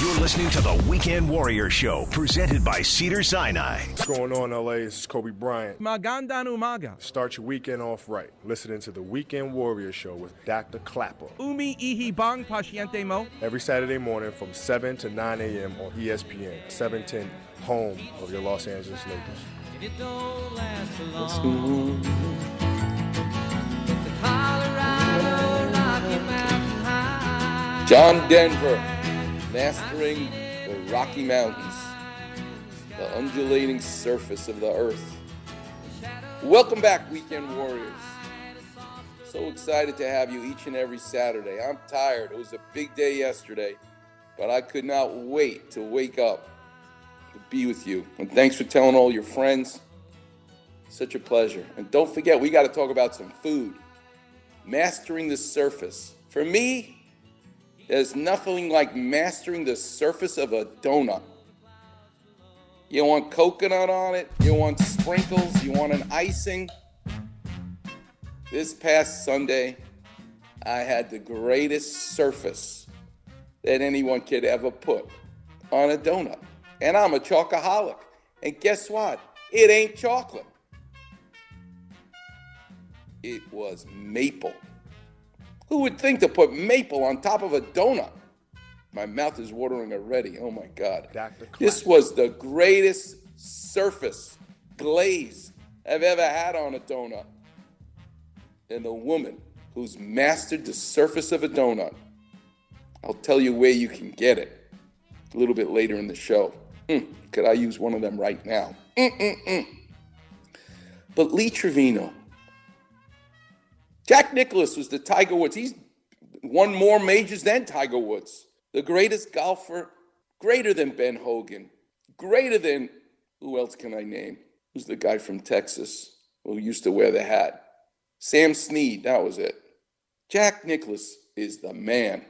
You're listening to the Weekend Warrior Show, presented by Cedar Sinai. What's going on, LA? This is Kobe Bryant. Magandang umaga. Start your weekend off right. Listening to the Weekend Warrior Show with Dr. Klapper. Umi ihi bang pasyente mo? Every Saturday morning from 7 to 9 a.m. on ESPN, 710, home of your Los Angeles Lakers. John Denver, mastering the Rocky Mountains, the undulating surface of the earth. Welcome back, Weekend Warriors. So excited to have you each and every Saturday. I'm tired. It was a big day yesterday, but I could not wait to wake up to be with you. And thanks for telling all your friends. Such a pleasure. And don't forget, we got to talk about some food. Mastering the surface. For me, there's nothing like mastering the surface of a donut. You want coconut on it, you want sprinkles, you want an icing. This past Sunday, I had the greatest surface that anyone could ever put on a donut. And I'm a chocoholic. And guess what? It ain't chocolate. It was maple. Who would think to put maple on top of a donut? My mouth is watering already. Oh my God. Dr. This was the greatest surface glaze I've ever had on a donut. And the woman who's mastered the surface of a donut, I'll tell you where you can get it a little bit later in the show. Mm, could I use one of them right now? Mm-mm-mm. But Lee Trevino, Jack Nicklaus was the Tiger Woods. He's won more majors than Tiger Woods. The greatest golfer, greater than Ben Hogan, greater than who else can I name? Who's the guy from Texas who used to wear the hat? Sam Snead, that was it. Jack Nicklaus is the man,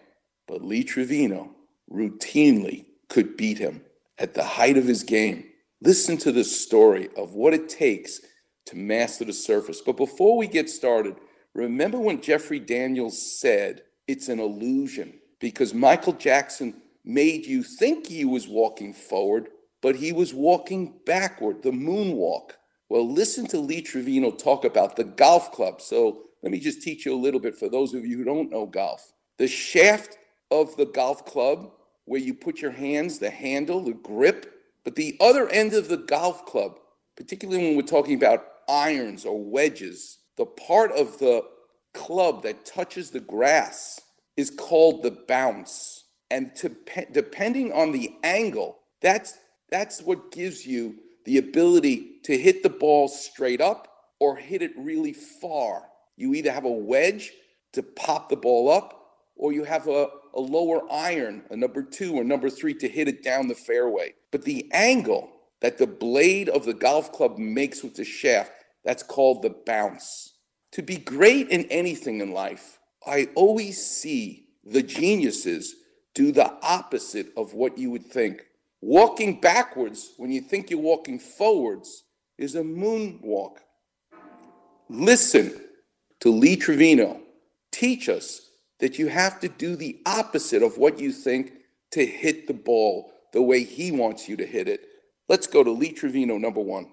but Lee Trevino routinely could beat him at the height of his game. Listen to the story of what it takes to master the surface. But before we get started, remember when Jeffrey Daniels said it's an illusion because Michael Jackson made you think he was walking forward, but he was walking backward, the moonwalk. Well, listen to Lee Trevino talk about the golf club. So let me just teach you a little bit for those of you who don't know golf. The shaft of the golf club, where you put your hands, the handle, the grip, but the other end of the golf club, particularly when we're talking about irons or wedges, the part of the club that touches the grass is called the bounce. And to, depending on the angle, that's that's what gives you the ability to hit the ball straight up or hit it really far. You either have a wedge to pop the ball up, or you have a, a lower iron, a number two or number three, to hit it down the fairway. But the angle that the blade of the golf club makes with the shaft, that's called the bounce. To be great in anything in life, I always see the geniuses do the opposite of what you would think. Walking backwards when you think you're walking forwards is a moonwalk. Listen to Lee Trevino teach us that you have to do the opposite of what you think to hit the ball the way he wants you to hit it. Let's go to Lee Trevino, number one.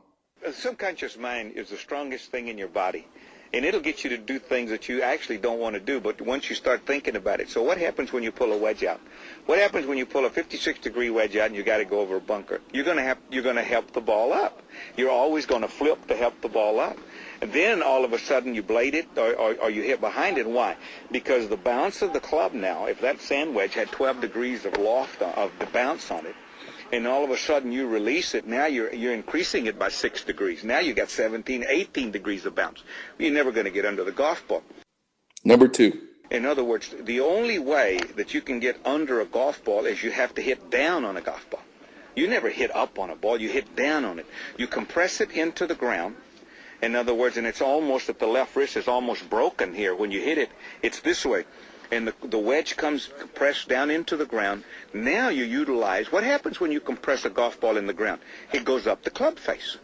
The subconscious mind is the strongest thing in your body. And it'll get you to do things that you actually don't want to do, but once you start thinking about it. So what happens when you pull a wedge out? What happens when you pull a 56 degree wedge out and you got to go over a bunker? You're going to have you're going to help the ball up. You're always going to flip to help the ball up. And then all of a sudden you blade it or, or, or you hit behind it. Why? Because the bounce of the club now, if that sand wedge had 12 degrees of loft of the bounce on it, and all of a sudden you release it, now you're you're increasing it by six degrees. Now you got 17, 18 degrees of bounce. You're never going to get under the golf ball. Number two. In other words, the only way that you can get under a golf ball is you have to hit down on a golf ball. You never hit up on a ball, you hit down on it. You compress it into the ground. In other words, and it's almost that the left wrist is almost broken here. When you hit it, it's this way. And the, the wedge comes compressed down into the ground. Now you utilize, what happens when you compress a golf ball in the ground? It goes up the club face.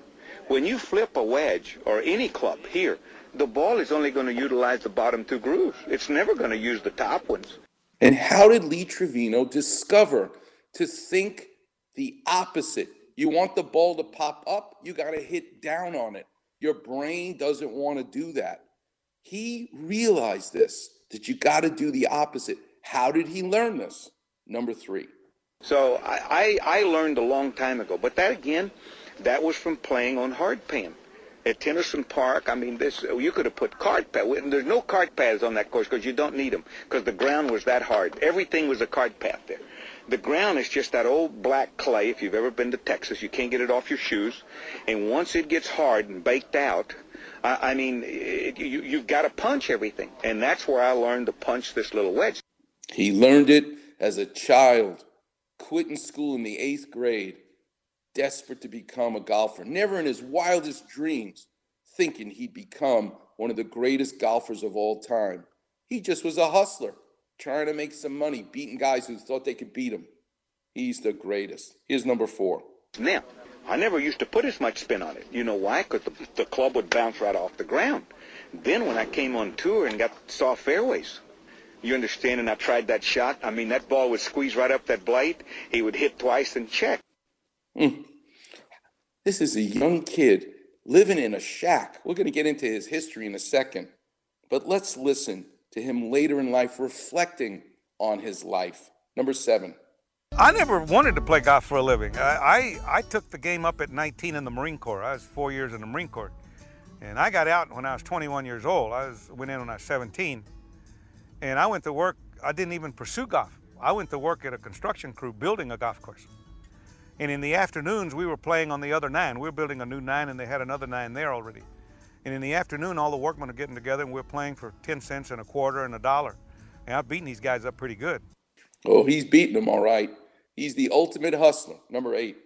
When you flip a wedge or any club here, the ball is only going to utilize the bottom two grooves. It's never going to use the top ones. And how did Lee Trevino discover to think the opposite. You want the ball to pop up, you got to hit down on it. Your brain doesn't want to do that. He realized this, that you got to do the opposite. How did he learn this? Number three. So I, I, I learned a long time ago, but that again, that was from playing on hard pan. At Tenison Park, I mean, this you could have put cart pads. There's no cart paths on that course because you don't need them because the ground was that hard. Everything was a cart path there. The ground is just that old black clay. If you've ever been to Texas, you can't get it off your shoes. And once it gets hard and baked out, I, I mean, it, you, you've got to punch everything. And that's where I learned to punch this little wedge. He learned it as a child, quitting school in the eighth grade, desperate to become a golfer, never in his wildest dreams thinking he'd become one of the greatest golfers of all time. He just was a hustler, trying to make some money, beating guys who thought they could beat him. He's the greatest. Here's number four. Now, I never used to put as much spin on it. You know why? Because the, the club would bounce right off the ground. Then when I came on tour and got soft fairways, you understand, and I tried that shot, I mean, that ball would squeeze right up that blade. He would hit twice and check. Mm. This is a young kid living in a shack. We're going to get into his history in a second. But let's listen to him later in life reflecting on his life. Number seven. I never wanted to play golf for a living. I, I, I, took the game up at 19 in the Marine Corps. I was four years in the Marine Corps. And I got out when I was 21 years old. I was, went in when I was 17. And I went to work, I didn't even pursue golf. I went to work at a construction crew building a golf course. And in the afternoons, we were playing on the other nine. We were building a new nine, and they had another nine there already. And in the afternoon, all the workmen are getting together, and we are playing for 10 cents and a quarter and a dollar. And I've beaten these guys up pretty good. Oh, he's beating them all right. He's the ultimate hustler. Number eight.